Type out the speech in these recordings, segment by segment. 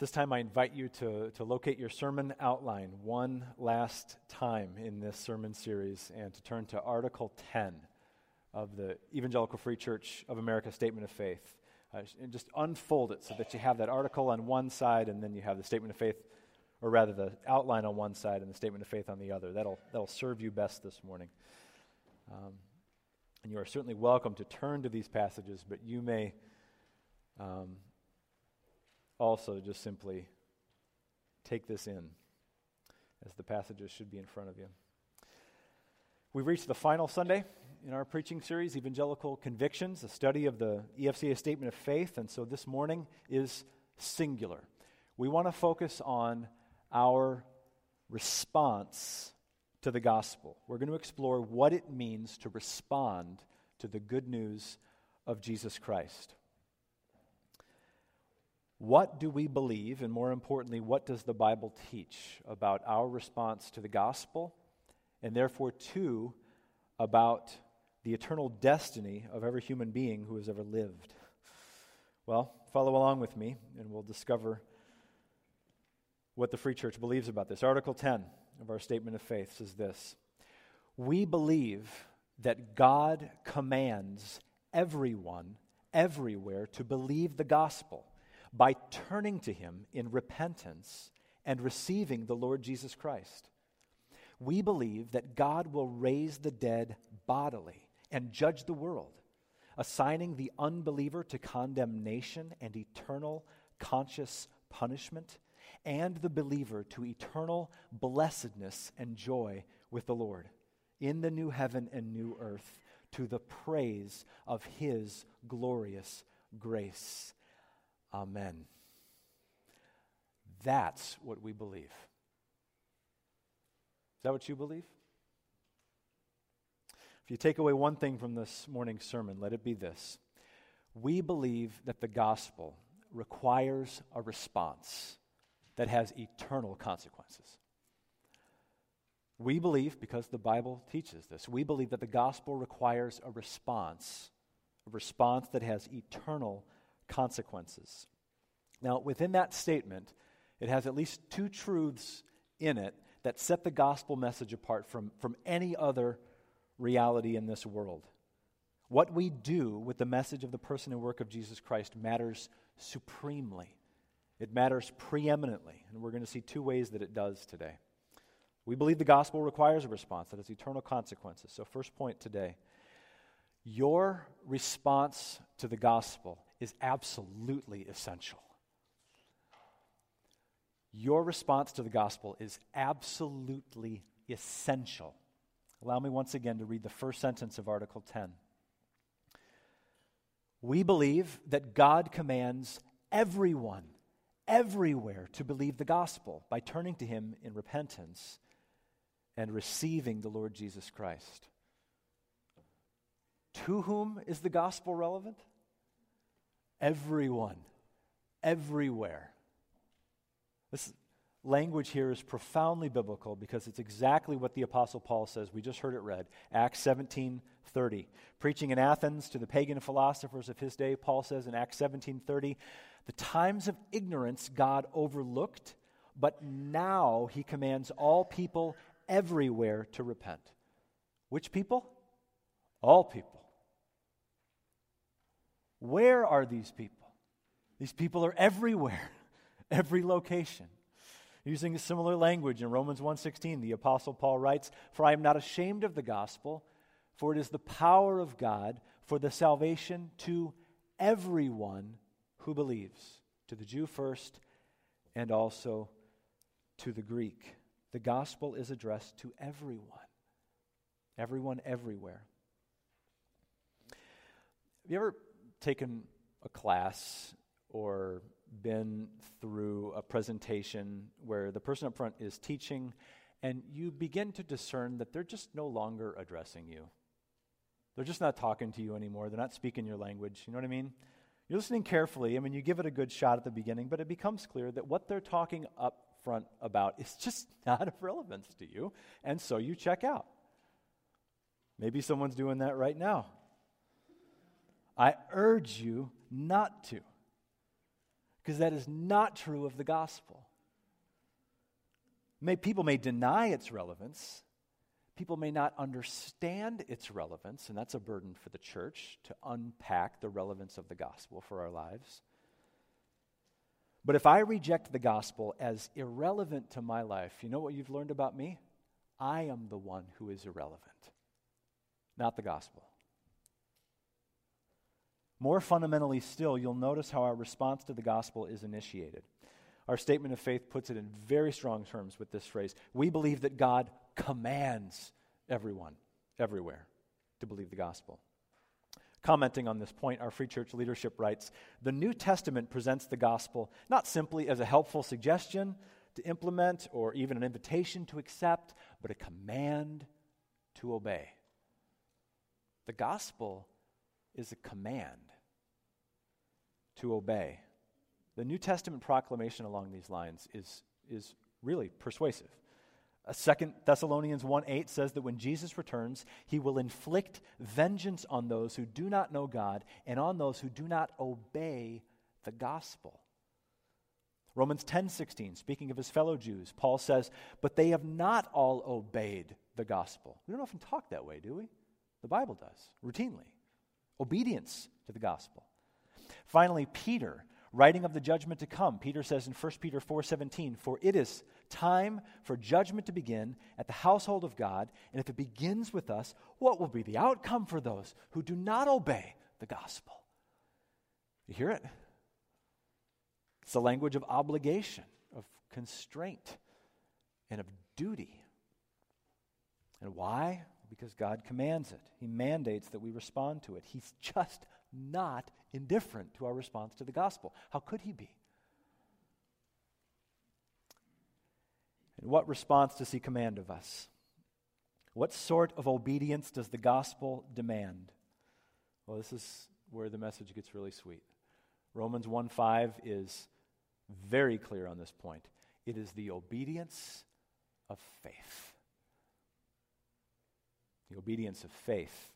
this time, I invite you to, to locate your sermon outline one last time in this sermon series and to turn to Article 10 of the Evangelical Free Church of America Statement of Faith. Uh, and just unfold it so that you have that article on one side and then you have the Statement of Faith, or rather the outline on one side and the Statement of Faith on the other. That'll, that'll serve you best this morning. Um, and you are certainly welcome to turn to these passages, but you may. Um, also just simply take this in, as the passages should be in front of you. We've reached the final Sunday in our preaching series, Evangelical Convictions, a study of the EFCA Statement of Faith, and so this morning is singular. We want to focus on our response to the gospel. We're going to explore what it means to respond to the good news of Jesus Christ. What do we believe, and more importantly, what does the Bible teach about our response to the gospel, and therefore, too, about the eternal destiny of every human being who has ever lived? Well, follow along with me, and we'll discover what the Free Church believes about this. Article 10 of our Statement of Faith says this We believe that God commands everyone, everywhere, to believe the gospel by turning to Him in repentance and receiving the Lord Jesus Christ. We believe that God will raise the dead bodily and judge the world, assigning the unbeliever to condemnation and eternal conscious punishment, and the believer to eternal blessedness and joy with the Lord in the new heaven and new earth to the praise of His glorious grace. Amen. That's what we believe. Is that what you believe? If you take away one thing from this morning's sermon, let it be this. We believe that the gospel requires a response that has eternal consequences. We believe, because the Bible teaches this, we believe that the gospel requires a response, a response that has eternal consequences. Now, within that statement, it has at least two truths in it that set the gospel message apart from, from any other reality in this world. What we do with the message of the person and work of Jesus Christ matters supremely. It matters preeminently, and we're going to see two ways that it does today. We believe the gospel requires a response that has eternal consequences. So, first point today your response to the gospel is absolutely essential. Your response to the gospel is absolutely essential. Allow me once again to read the first sentence of Article 10. We believe that God commands everyone, everywhere, to believe the gospel by turning to Him in repentance and receiving the Lord Jesus Christ. To whom is the gospel relevant? Everyone, everywhere. This language here is profoundly biblical because it's exactly what the apostle Paul says. We just heard it read, Acts 17:30. Preaching in Athens to the pagan philosophers of his day, Paul says in Acts 17:30, the times of ignorance God overlooked, but now he commands all people everywhere to repent. Which people? All people. Where are these people? These people are everywhere, every location. Using a similar language in Romans 1:16, the apostle Paul writes, "For I am not ashamed of the gospel, for it is the power of God for the salvation to everyone who believes, to the Jew first and also to the Greek." The gospel is addressed to everyone. Everyone everywhere. Have you ever taken a class or been through a presentation where the person up front is teaching and you begin to discern that they're just no longer addressing you. They're just not talking to you anymore. They're not speaking your language. You know what I mean? You're listening carefully. I mean, you give it a good shot at the beginning, but it becomes clear that what they're talking up front about is just not of relevance to you. And so you check out. Maybe someone's doing that right now. I urge you not to. because that is not true of the gospel. May, people may deny its relevance, people may not understand its relevance, and that's a burden for the church to unpack the relevance of the gospel for our lives. But if I reject the gospel as irrelevant to my life, you know what you've learned about me? I am the one who is irrelevant, not the gospel. More fundamentally still, you'll notice how our response to the gospel is initiated. Our statement of faith puts it in very strong terms with this phrase We believe that God commands everyone, everywhere, to believe the gospel. Commenting on this point, our Free Church leadership writes The New Testament presents the gospel not simply as a helpful suggestion to implement or even an invitation to accept, but a command to obey. The gospel is a command to obey. The New Testament proclamation along these lines is, is really persuasive. Second Thessalonians 1 8 says that when Jesus returns, he will inflict vengeance on those who do not know God and on those who do not obey the gospel. Romans 10 16, speaking of his fellow Jews, Paul says, But they have not all obeyed the gospel. We don't often talk that way, do we? The Bible does, routinely. Obedience to the gospel. Finally, Peter writing of the judgment to come peter says in 1 peter 4.17 for it is time for judgment to begin at the household of god and if it begins with us what will be the outcome for those who do not obey the gospel? You hear it? It's the language of obligation of constraint and of duty. And why? Because god commands it. He mandates that we respond to it. He's just not indifferent to our response to the gospel. How could he be? And what response does he command of us? What sort of obedience does the gospel demand? Well, this is where the message gets really sweet. Romans 1 5 is very clear on this point. It is the obedience of faith. The obedience of faith.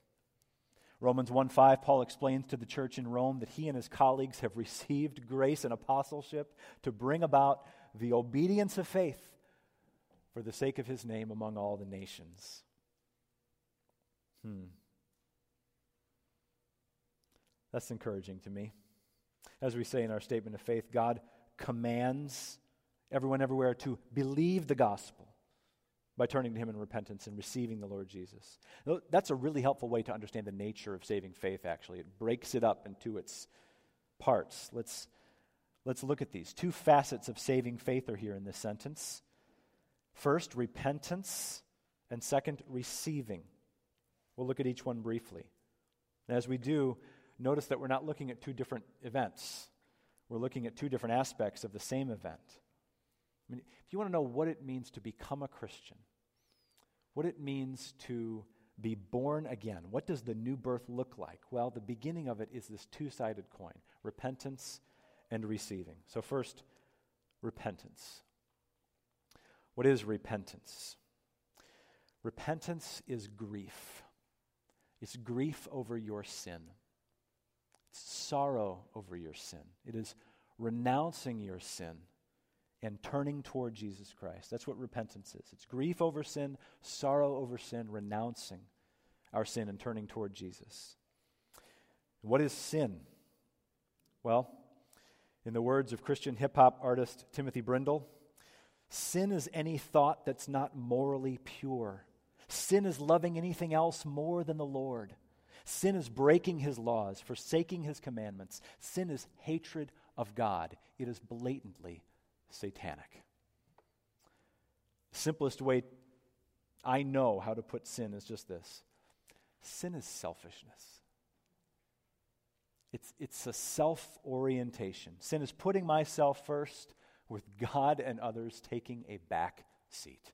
Romans 1 5, Paul explains to the church in Rome that he and his colleagues have received grace and apostleship to bring about the obedience of faith for the sake of his name among all the nations. Hmm. That's encouraging to me. As we say in our statement of faith, God commands everyone everywhere to believe the gospel by turning to Him in repentance and receiving the Lord Jesus. That's a really helpful way to understand the nature of saving faith, actually. It breaks it up into its parts. Let's, let's look at these. Two facets of saving faith are here in this sentence first, repentance, and second, receiving. We'll look at each one briefly. And as we do, notice that we're not looking at two different events, we're looking at two different aspects of the same event. I mean, if you want to know what it means to become a Christian, what it means to be born again, what does the new birth look like? Well, the beginning of it is this two sided coin repentance and receiving. So, first, repentance. What is repentance? Repentance is grief. It's grief over your sin. It's sorrow over your sin. It is renouncing your sin and turning toward Jesus Christ. That's what repentance is it's grief over sin, sorrow over sin, renouncing our sin and turning toward Jesus. What is sin? Well, in the words of Christian hip hop artist Timothy Brindle, sin is any thought that's not morally pure. Sin is loving anything else more than the Lord. Sin is breaking his laws, forsaking his commandments. Sin is hatred of God. It is blatantly satanic. Simplest way I know how to put sin is just this sin is selfishness. It's, it's a self orientation. Sin is putting myself first with God and others taking a back seat.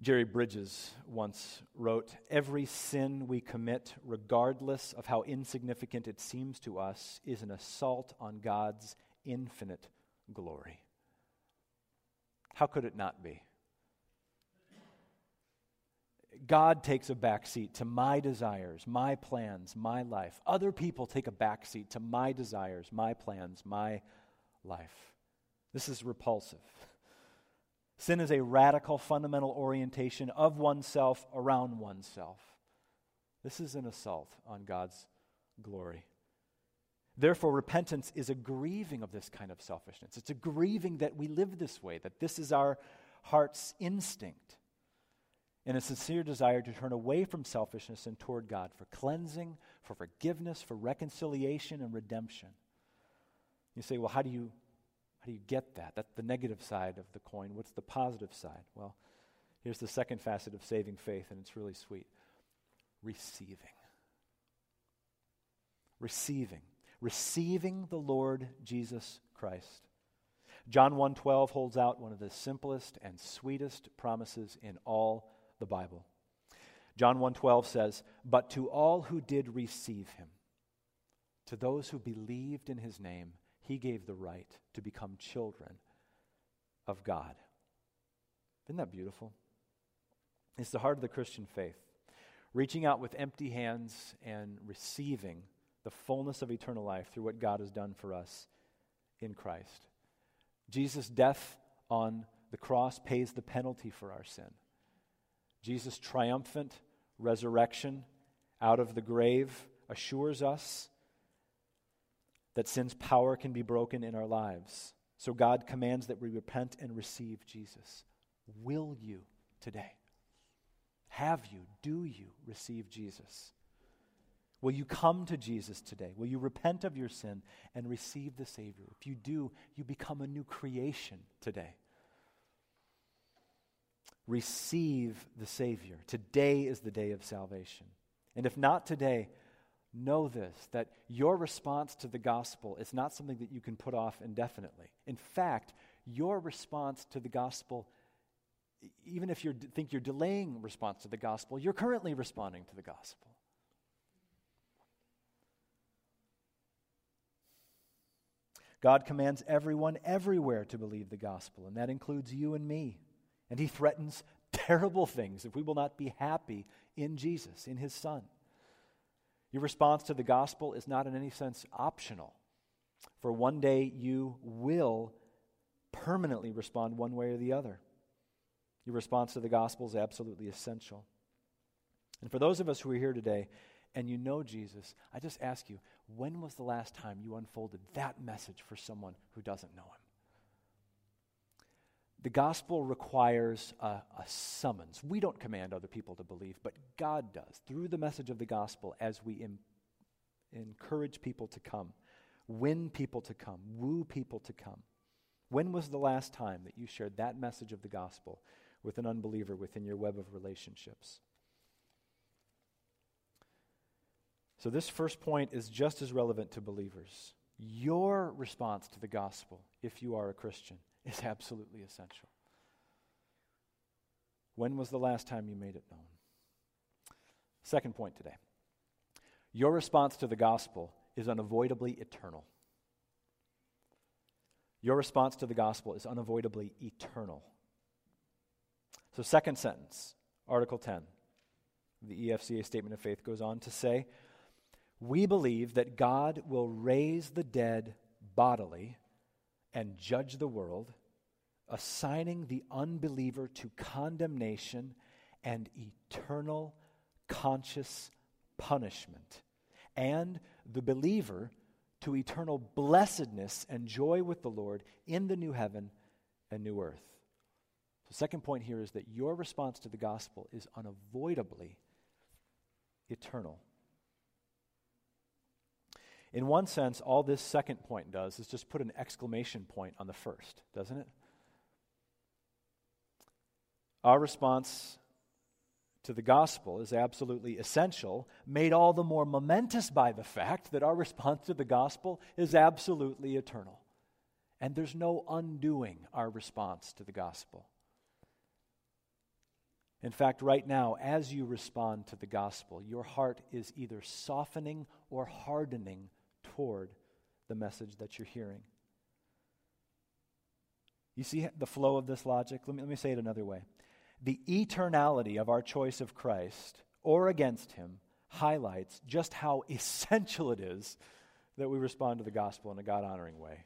Jerry Bridges once wrote Every sin we commit, regardless of how insignificant it seems to us, is an assault on God's infinite glory. How could it not be? God takes a backseat to my desires, my plans, my life. Other people take a backseat to my desires, my plans, my life. This is repulsive. Sin is a radical, fundamental orientation of oneself around oneself. This is an assault on God's glory. Therefore, repentance is a grieving of this kind of selfishness. It's a grieving that we live this way, that this is our heart's instinct, and a sincere desire to turn away from selfishness and toward God for cleansing, for forgiveness, for reconciliation and redemption. You say, well, how do you, how do you get that? That's the negative side of the coin. What's the positive side? Well, here's the second facet of saving faith, and it's really sweet receiving. Receiving receiving the Lord Jesus Christ. John 1:12 holds out one of the simplest and sweetest promises in all the Bible. John 1:12 says, "But to all who did receive him, to those who believed in his name, he gave the right to become children of God." Isn't that beautiful? It's the heart of the Christian faith. Reaching out with empty hands and receiving the fullness of eternal life through what God has done for us in Christ. Jesus' death on the cross pays the penalty for our sin. Jesus' triumphant resurrection out of the grave assures us that sin's power can be broken in our lives. So God commands that we repent and receive Jesus. Will you today? Have you, do you receive Jesus? Will you come to Jesus today? Will you repent of your sin and receive the Savior? If you do, you become a new creation today. Receive the Savior. Today is the day of salvation. And if not today, know this that your response to the gospel is not something that you can put off indefinitely. In fact, your response to the gospel, even if you think you're delaying response to the gospel, you're currently responding to the gospel. God commands everyone everywhere to believe the gospel, and that includes you and me. And he threatens terrible things if we will not be happy in Jesus, in his Son. Your response to the gospel is not in any sense optional, for one day you will permanently respond one way or the other. Your response to the gospel is absolutely essential. And for those of us who are here today and you know Jesus, I just ask you, when was the last time you unfolded that message for someone who doesn't know him? The gospel requires a, a, summons. We don't command other people to believe, but God does through the message of the gospel as we Im- encourage people to come, win people to come, woo people to come. When was the last time that you shared that message of the gospel with an unbeliever within your web of relationships? So, this first point is just as relevant to believers. Your response to the gospel, if you are a Christian, is absolutely essential. When was the last time you made it known? Second point today. Your response to the gospel is unavoidably eternal. Your response to the gospel is unavoidably eternal. So, second sentence, Article 10, the EFCA Statement of Faith goes on to say we believe that God will raise the dead bodily and judge the world, assigning the unbeliever to condemnation and eternal conscious punishment, and the believer to eternal blessedness and joy with the Lord in the new heaven and new earth. The second point here is that your response to the gospel is unavoidably eternal. In one sense, all this second point does is just put an exclamation point on the first, doesn't it? Our response to the gospel is absolutely essential, made all the more momentous by the fact that our response to the gospel is absolutely eternal. And there's no undoing our response to the gospel. In fact, right now, as you respond to the gospel, your heart is either softening or hardening toward the message that you're hearing. You see the flow of this logic? Let me, let me say it another way. the eternality of our choice of Christ or against him highlights just how essential it is that we respond to the gospel in a God honoring way.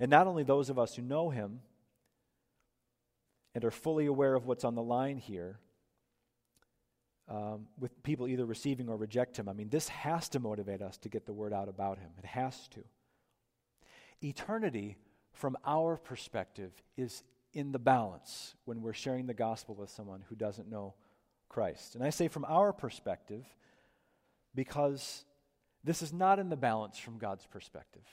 And not only those of us who know him and are fully aware of what's on the line here, um, with people either receiving or reject him. I mean, this has to motivate us to get the word out about him. It has to. Eternity, from our perspective, is in the balance when we're sharing the gospel with someone who doesn't know Christ. And I say from our perspective because this is not in the balance from God's perspective.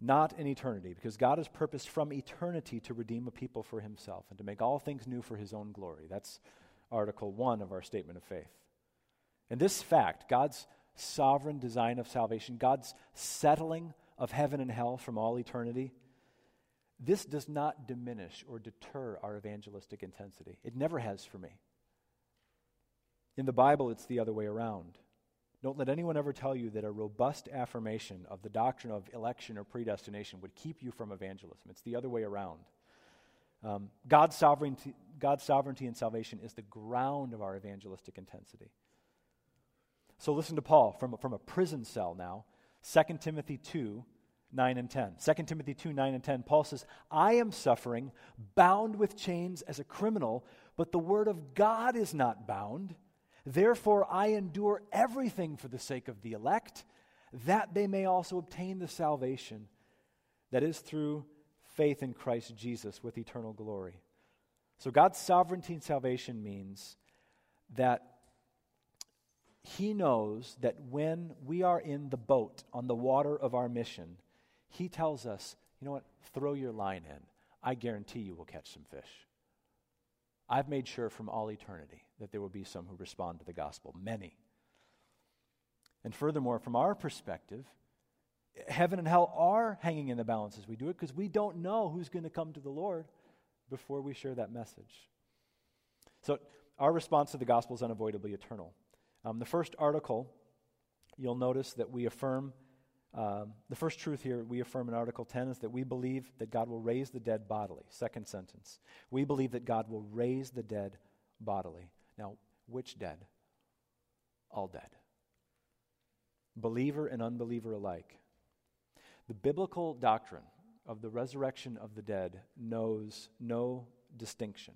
Not in eternity, because God has purposed from eternity to redeem a people for himself and to make all things new for his own glory. That's Article 1 of our statement of faith. And this fact, God's sovereign design of salvation, God's settling of heaven and hell from all eternity, this does not diminish or deter our evangelistic intensity. It never has for me. In the Bible, it's the other way around. Don't let anyone ever tell you that a robust affirmation of the doctrine of election or predestination would keep you from evangelism. It's the other way around. Um, God's, sovereignty, God's sovereignty and salvation is the ground of our evangelistic intensity. So listen to Paul from, from a prison cell now, 2 Timothy 2, 9 and 10. 2 Timothy 2 9 and 10, Paul says, I am suffering, bound with chains as a criminal, but the word of God is not bound. Therefore, I endure everything for the sake of the elect, that they may also obtain the salvation that is through faith in Christ Jesus with eternal glory. So, God's sovereignty and salvation means that He knows that when we are in the boat on the water of our mission, he tells us, you know what? Throw your line in. I guarantee you will catch some fish. I've made sure from all eternity that there will be some who respond to the gospel, many. And furthermore, from our perspective, heaven and hell are hanging in the balance as we do it because we don't know who's going to come to the Lord before we share that message. So, our response to the gospel is unavoidably eternal. Um, the first article, you'll notice that we affirm um, the first truth here we affirm in Article 10 is that we believe that God will raise the dead bodily. Second sentence. We believe that God will raise the dead bodily. Now, which dead? All dead. Believer and unbeliever alike. The biblical doctrine of the resurrection of the dead knows no distinction.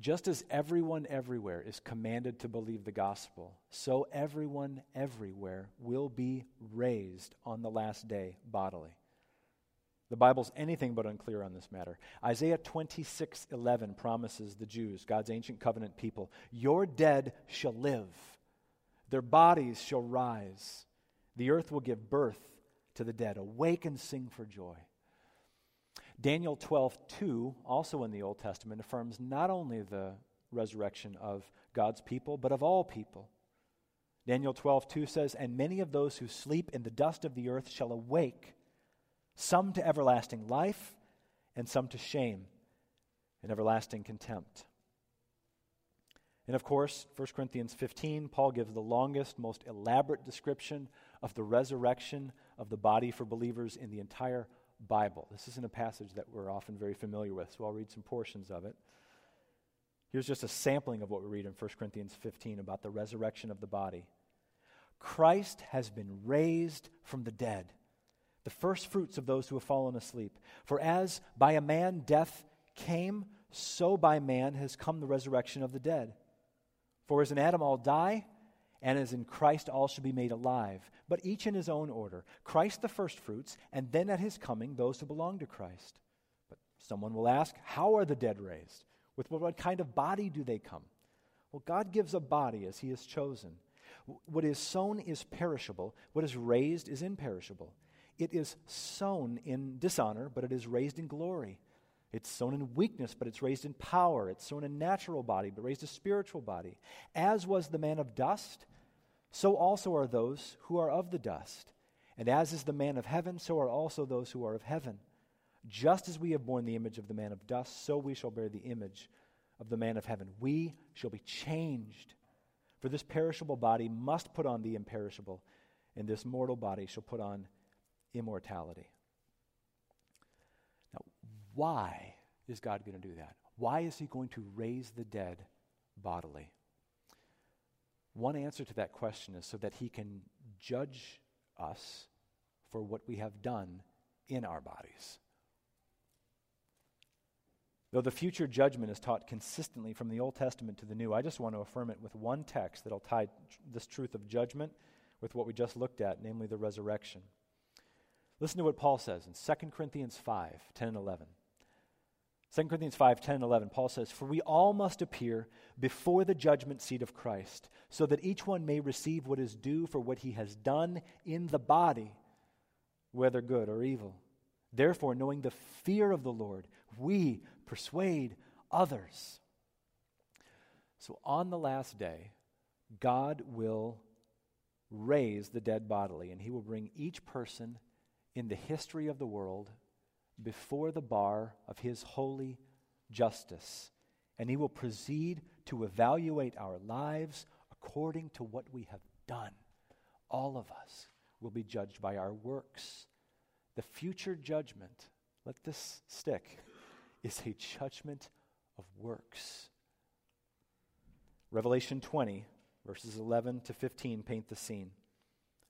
Just as everyone everywhere is commanded to believe the gospel, so everyone everywhere will be raised on the last day bodily. The Bible's anything but unclear on this matter. Isaiah 26:11 promises the Jews, God's ancient covenant people, "Your dead shall live. Their bodies shall rise. The earth will give birth to the dead. Awake and sing for joy." Daniel 12, 2, also in the Old Testament, affirms not only the resurrection of God's people, but of all people. Daniel 12, 2 says, And many of those who sleep in the dust of the earth shall awake, some to everlasting life, and some to shame and everlasting contempt. And of course, 1 Corinthians 15, Paul gives the longest, most elaborate description of the resurrection of the body for believers in the entire Bible. This isn't a passage that we're often very familiar with, so I'll read some portions of it. Here's just a sampling of what we read in 1 Corinthians 15 about the resurrection of the body. Christ has been raised from the dead, the first fruits of those who have fallen asleep. For as by a man death came, so by man has come the resurrection of the dead. For as in Adam all die, and as in Christ all shall be made alive, but each in his own order. Christ the firstfruits, and then at his coming, those who belong to Christ. But someone will ask, How are the dead raised? With what kind of body do they come? Well, God gives a body as he has chosen. What is sown is perishable, what is raised is imperishable. It is sown in dishonor, but it is raised in glory. It's sown in weakness, but it's raised in power. It's sown in natural body, but raised a spiritual body. As was the man of dust, so also are those who are of the dust. And as is the man of heaven, so are also those who are of heaven. Just as we have borne the image of the man of dust, so we shall bear the image of the man of heaven. We shall be changed. For this perishable body must put on the imperishable, and this mortal body shall put on immortality. Why is God going to do that? Why is he going to raise the dead bodily? One answer to that question is so that he can judge us for what we have done in our bodies. Though the future judgment is taught consistently from the Old Testament to the New, I just want to affirm it with one text that'll tie this truth of judgment with what we just looked at, namely the resurrection. Listen to what Paul says in 2 Corinthians 5 10 and 11. 2 Corinthians 5 10 and 11, Paul says, For we all must appear before the judgment seat of Christ, so that each one may receive what is due for what he has done in the body, whether good or evil. Therefore, knowing the fear of the Lord, we persuade others. So on the last day, God will raise the dead bodily, and he will bring each person in the history of the world before the bar of his holy justice. And he will proceed to evaluate our lives according to what we have done. All of us will be judged by our works. The future judgment, let this stick, is a judgment of works. Revelation 20, verses 11 to 15, paint the scene.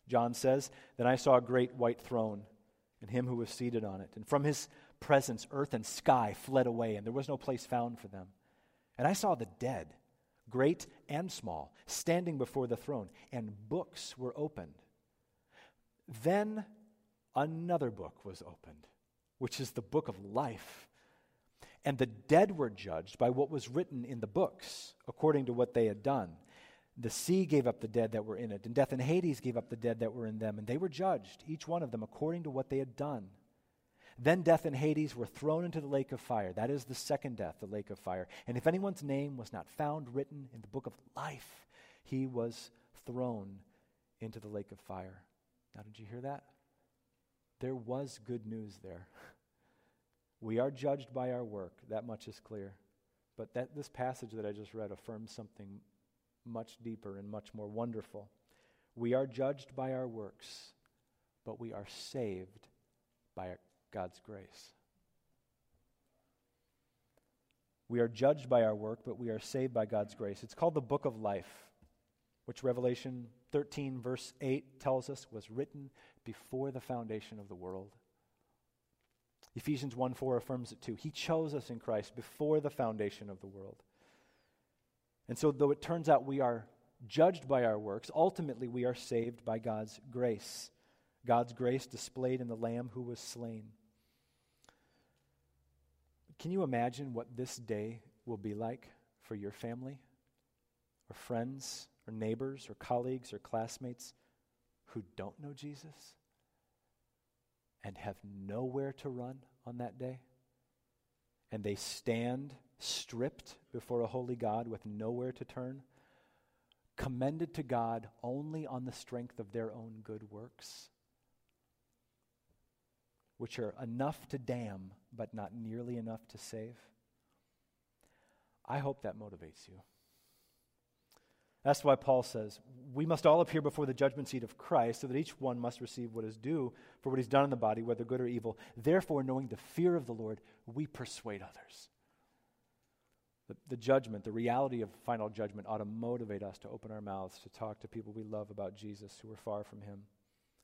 John says, Then I saw a great white throne and him who was seated on it. And from his presence, earth and sky fled away, and there was no place found for them. And I saw the dead, great and small, standing before the throne, and books were opened. Then another book was opened, which is the book of life. And the dead were judged by what was written in the books, according to what they had done. The sea gave up the dead that were in it, and death and Hades gave up the dead that were in them, and they were judged, each one of them, according to what they had done. Then death and Hades were thrown into the lake of fire. That is the second death, the lake of fire. And if anyone's name was not found written in the book of life, he was thrown into the lake of fire. Now, did you hear that? There was good news there. We are judged by our work, that much is clear. But that, this passage that I just read affirms something much deeper and much more wonderful. We are judged by our works, but we are saved by God's grace. We are judged by our work, but we are saved by God's grace. It's called the book of life, which Revelation 13, verse 8 tells us was written before the foundation of the world. Ephesians 1 4 affirms it too. He chose us in Christ before the foundation of the world. And so, though it turns out we are judged by our works, ultimately we are saved by God's grace. God's grace displayed in the Lamb who was slain. Can you imagine what this day will be like for your family, or friends, or neighbors, or colleagues, or classmates who don't know Jesus and have nowhere to run on that day? And they stand stripped before a holy God with nowhere to turn, commended to God only on the strength of their own good works, which are enough to damn, but not nearly enough to save. I hope that motivates you. That's why Paul says, We must all appear before the judgment seat of Christ, so that each one must receive what is due for what he's done in the body, whether good or evil. Therefore, knowing the fear of the Lord, we persuade others. The, judgment, the reality of final judgment ought to motivate us to open our mouths to talk to people we love about Jesus who are far from him.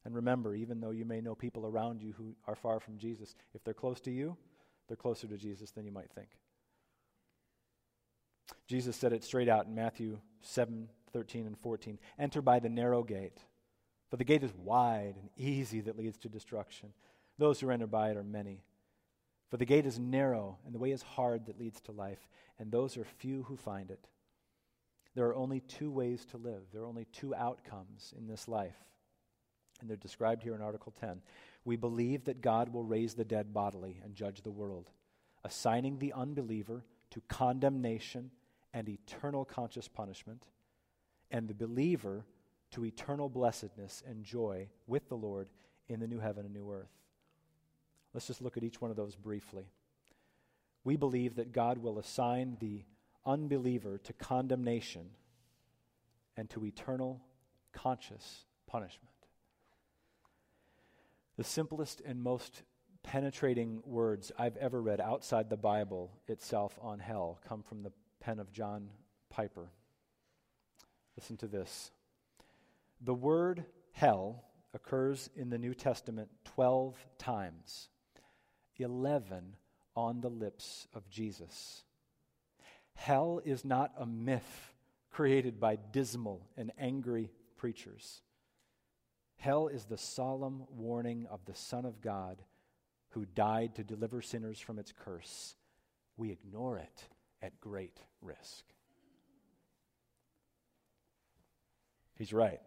And remember, even though you may know people around you who are far from Jesus, if they're close to you, they're closer to Jesus than you might think. Jesus said it straight out in Matthew 7 13 and 14. Enter by the narrow gate, for the gate is wide and easy that leads to destruction. Those who enter by it are many. For the gate is narrow, and the way is hard that leads to life, and those are few who find it. There are only two ways to live, there are only two outcomes in this life. And they're described here in Article 10. We believe that God will raise the dead bodily and judge the world, assigning the unbeliever to condemnation and eternal conscious punishment, and the believer to eternal blessedness and joy with the Lord in the new heaven and new earth. Let's just look at each one of those briefly. We believe that God will assign the unbeliever to condemnation and to eternal conscious punishment. The simplest and most penetrating words I've ever read outside the Bible itself on hell come from the pen of John Piper. Listen to this. The word hell occurs in the New Testament 12 times, 11 on the lips of Jesus. Hell is not a myth created by dismal and angry preachers. Hell is the solemn warning of the Son of God who died to deliver sinners from its curse. We ignore it at great risk. He's right.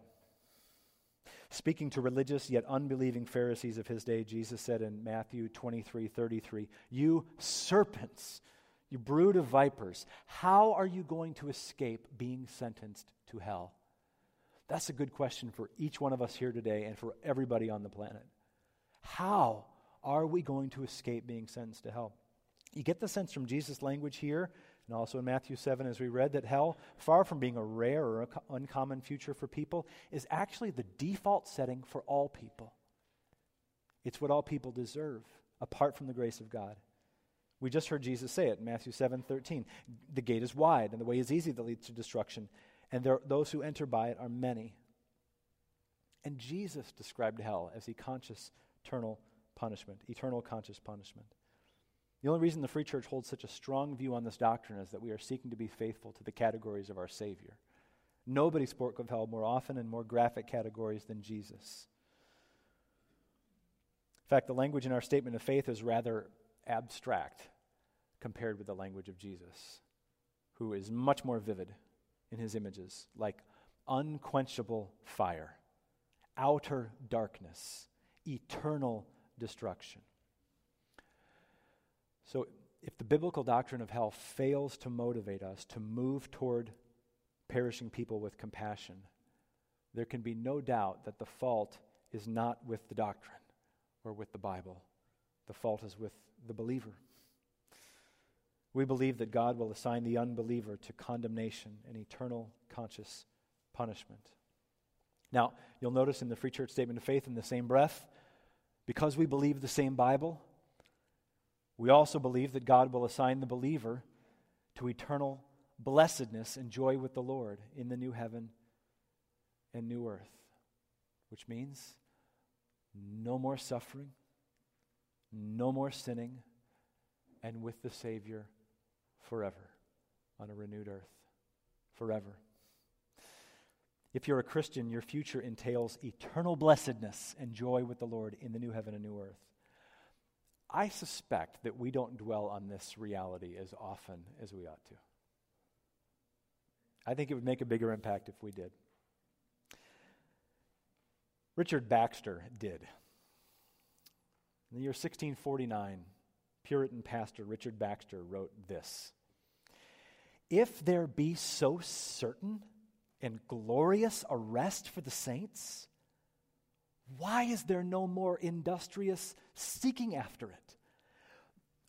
Speaking to religious yet unbelieving Pharisees of his day, Jesus said in Matthew 23 33, You serpents, you brood of vipers, how are you going to escape being sentenced to hell? That's a good question for each one of us here today and for everybody on the planet. How are we going to escape being sentenced to hell? You get the sense from Jesus' language here and also in Matthew 7, as we read, that hell, far from being a rare or uncommon future for people, is actually the default setting for all people. It's what all people deserve, apart from the grace of God. We just heard Jesus say it in Matthew 7 13. The gate is wide, and the way is easy that leads to destruction, and there, those who enter by it are many. And Jesus described hell as a conscious, eternal punishment, eternal conscious punishment. The only reason the Free Church holds such a strong view on this doctrine is that we are seeking to be faithful to the categories of our Savior. Nobody spoke of hell more often in more graphic categories than Jesus. In fact, the language in our statement of faith is rather abstract compared with the language of Jesus, who is much more vivid in his images, like unquenchable fire, outer darkness, eternal destruction. So, if the biblical doctrine of hell fails to motivate us to move toward perishing people with compassion, there can be no doubt that the fault is not with the doctrine or with the Bible. The fault is with the believer. We believe that God will assign the unbeliever to condemnation and eternal conscious punishment. Now, you'll notice in the Free Church Statement of Faith, in the same breath, because we believe the same Bible, we also believe that God will assign the believer to eternal blessedness and joy with the Lord in the new heaven and new earth, which means no more suffering, no more sinning, and with the Savior forever on a renewed earth. Forever. If you're a Christian, your future entails eternal blessedness and joy with the Lord in the new heaven and new earth. I suspect that we don't dwell on this reality as often as we ought to. I think it would make a bigger impact if we did. Richard Baxter did. In the year 1649, Puritan pastor Richard Baxter wrote this If there be so certain and glorious a rest for the saints, why is there no more industrious seeking after it?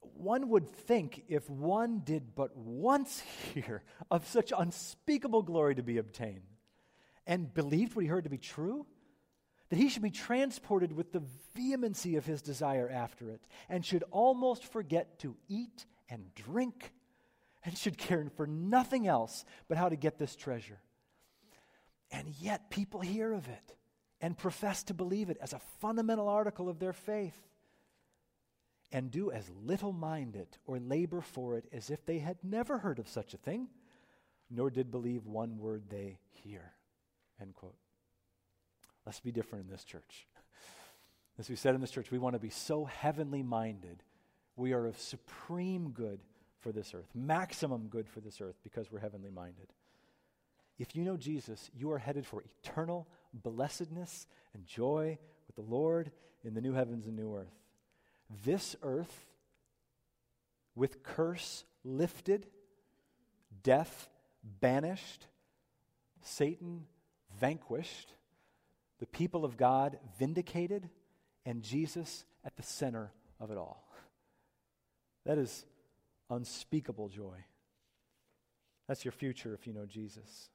One would think if one did but once hear of such unspeakable glory to be obtained and believed what he heard to be true, that he should be transported with the vehemency of his desire after it and should almost forget to eat and drink and should care for nothing else but how to get this treasure. And yet people hear of it and profess to believe it as a fundamental article of their faith and do as little mind it or labor for it as if they had never heard of such a thing, nor did believe one word they hear. End quote. Let's be different in this church. As we said in this church, we want to be so heavenly minded. We are of supreme good for this earth, maximum good for this earth because we're heavenly minded. If you know Jesus, you are headed for eternal blessedness and joy with the Lord in the new heavens and new earth. This earth, with curse lifted, death banished, Satan vanquished, the people of God vindicated, and Jesus at the center of it all. That is unspeakable joy. That's your future if you know Jesus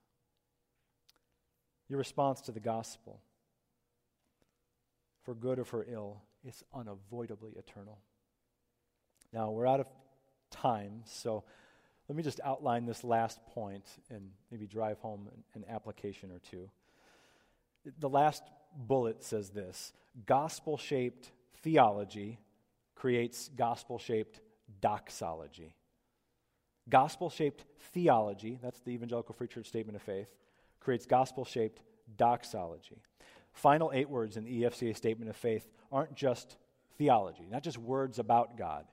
your response to the gospel, for good or for ill, is unavoidably eternal. Now, we're out of time, so let me just outline this last point and maybe drive home an, an application or two. The last bullet says this gospel shaped theology creates gospel shaped doxology. Gospel shaped theology, that's the Evangelical Free Church Statement of Faith, creates gospel shaped doxology. Final eight words in the EFCA Statement of Faith aren't just theology, not just words about God,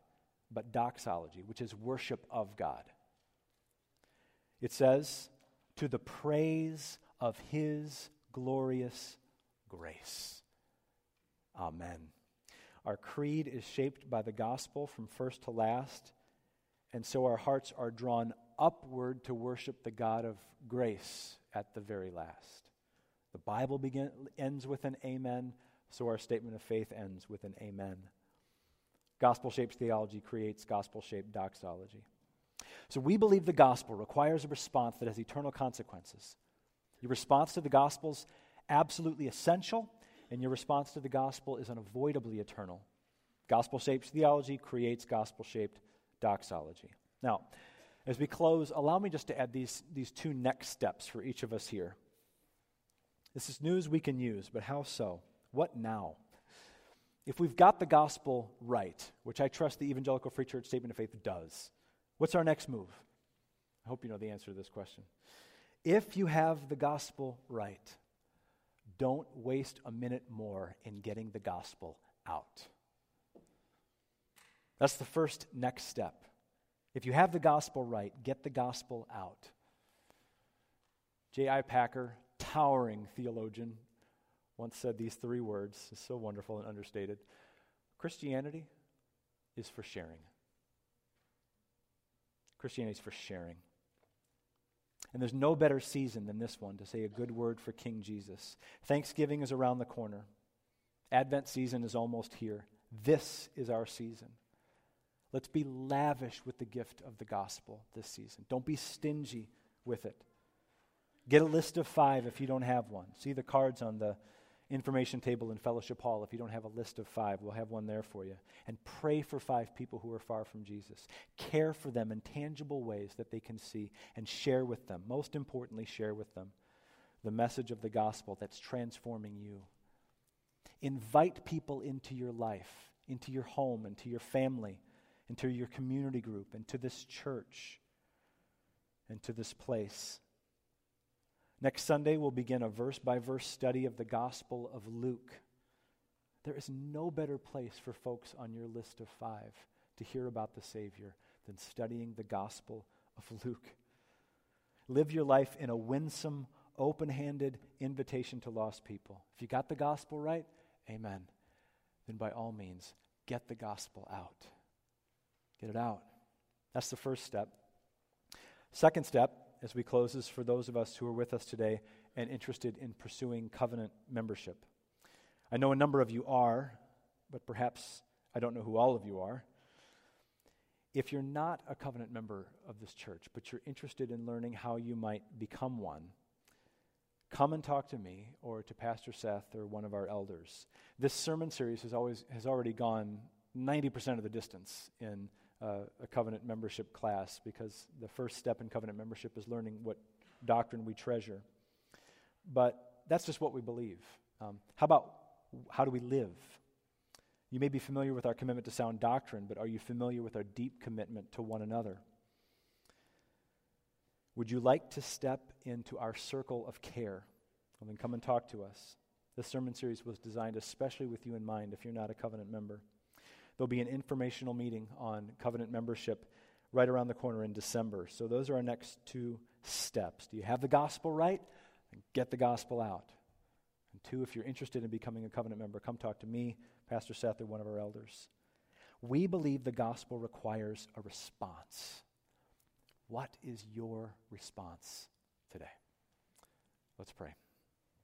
but doxology, which is worship of God. It says, to the praise of his glorious grace. Amen. Our creed is shaped by the gospel from first to last, and so our hearts are drawn upward to worship the God of grace at the very last. The Bible begin, ends with an amen, so our statement of faith ends with an amen. Gospel shaped theology creates gospel shaped doxology. So we believe the gospel requires a response that has eternal consequences. Your response to the gospel is absolutely essential, and your response to the gospel is unavoidably eternal. Gospel shaped theology creates gospel shaped doxology. Now, as we close, allow me just to add these, these two next steps for each of us here. This is news we can use, but how so? What now? If we've got the gospel right, which I trust the Evangelical Free Church Statement of Faith does, what's our next move? I hope you know the answer to this question. If you have the gospel right, don't waste a minute more in getting the gospel out. That's the first next step. If you have the gospel right, get the gospel out. J.I. Packer, towering theologian, once said these three words. It's so wonderful and understated. Christianity is for sharing. Christianity is for sharing. And there's no better season than this one to say a good word for King Jesus. Thanksgiving is around the corner. Advent season is almost here. This is our season. Let's be lavish with the gift of the gospel this season. Don't be stingy with it. Get a list of five if you don't have one. See the cards on the information table in Fellowship Hall. If you don't have a list of five, we'll have one there for you. And pray for five people who are far from Jesus. Care for them in tangible ways that they can see and share with them. Most importantly, share with them the message of the gospel that's transforming you. Invite people into your life, into your home, into your family into your community group, into this church, into this place. Next Sunday, we'll begin a verse by verse study of the Gospel of Luke. There is no better place for folks on your list of five to hear about the Savior than studying the Gospel of Luke. Live your life in a winsome, open handed invitation to lost people. If you got the gospel right, amen. Then by all means, get the gospel out. Get it out. That's the first step. Second step, as we close, is for those of us who are with us today and interested in pursuing covenant membership. I know a number of you are, but perhaps I don't know who all of you are. If you're not a covenant member of this church, but you're interested in learning how you might become one, come and talk to me or to Pastor Seth or one of our elders. This sermon series has always has already gone 90% of the distance in uh, a covenant membership class because the first step in covenant membership is learning what doctrine we treasure. But that's just what we believe. Um, how about how do we live? You may be familiar with our commitment to sound doctrine, but are you familiar with our deep commitment to one another? Would you like to step into our circle of care? Well, then come and talk to us. This sermon series was designed especially with you in mind if you're not a covenant member. There'll be an informational meeting on covenant membership right around the corner in December. So those are our next two steps. Do you have the gospel right? Get the gospel out. And two, if you're interested in becoming a covenant member, come talk to me, Pastor Seth, or one of our elders. We believe the gospel requires a response. What is your response today? Let's pray.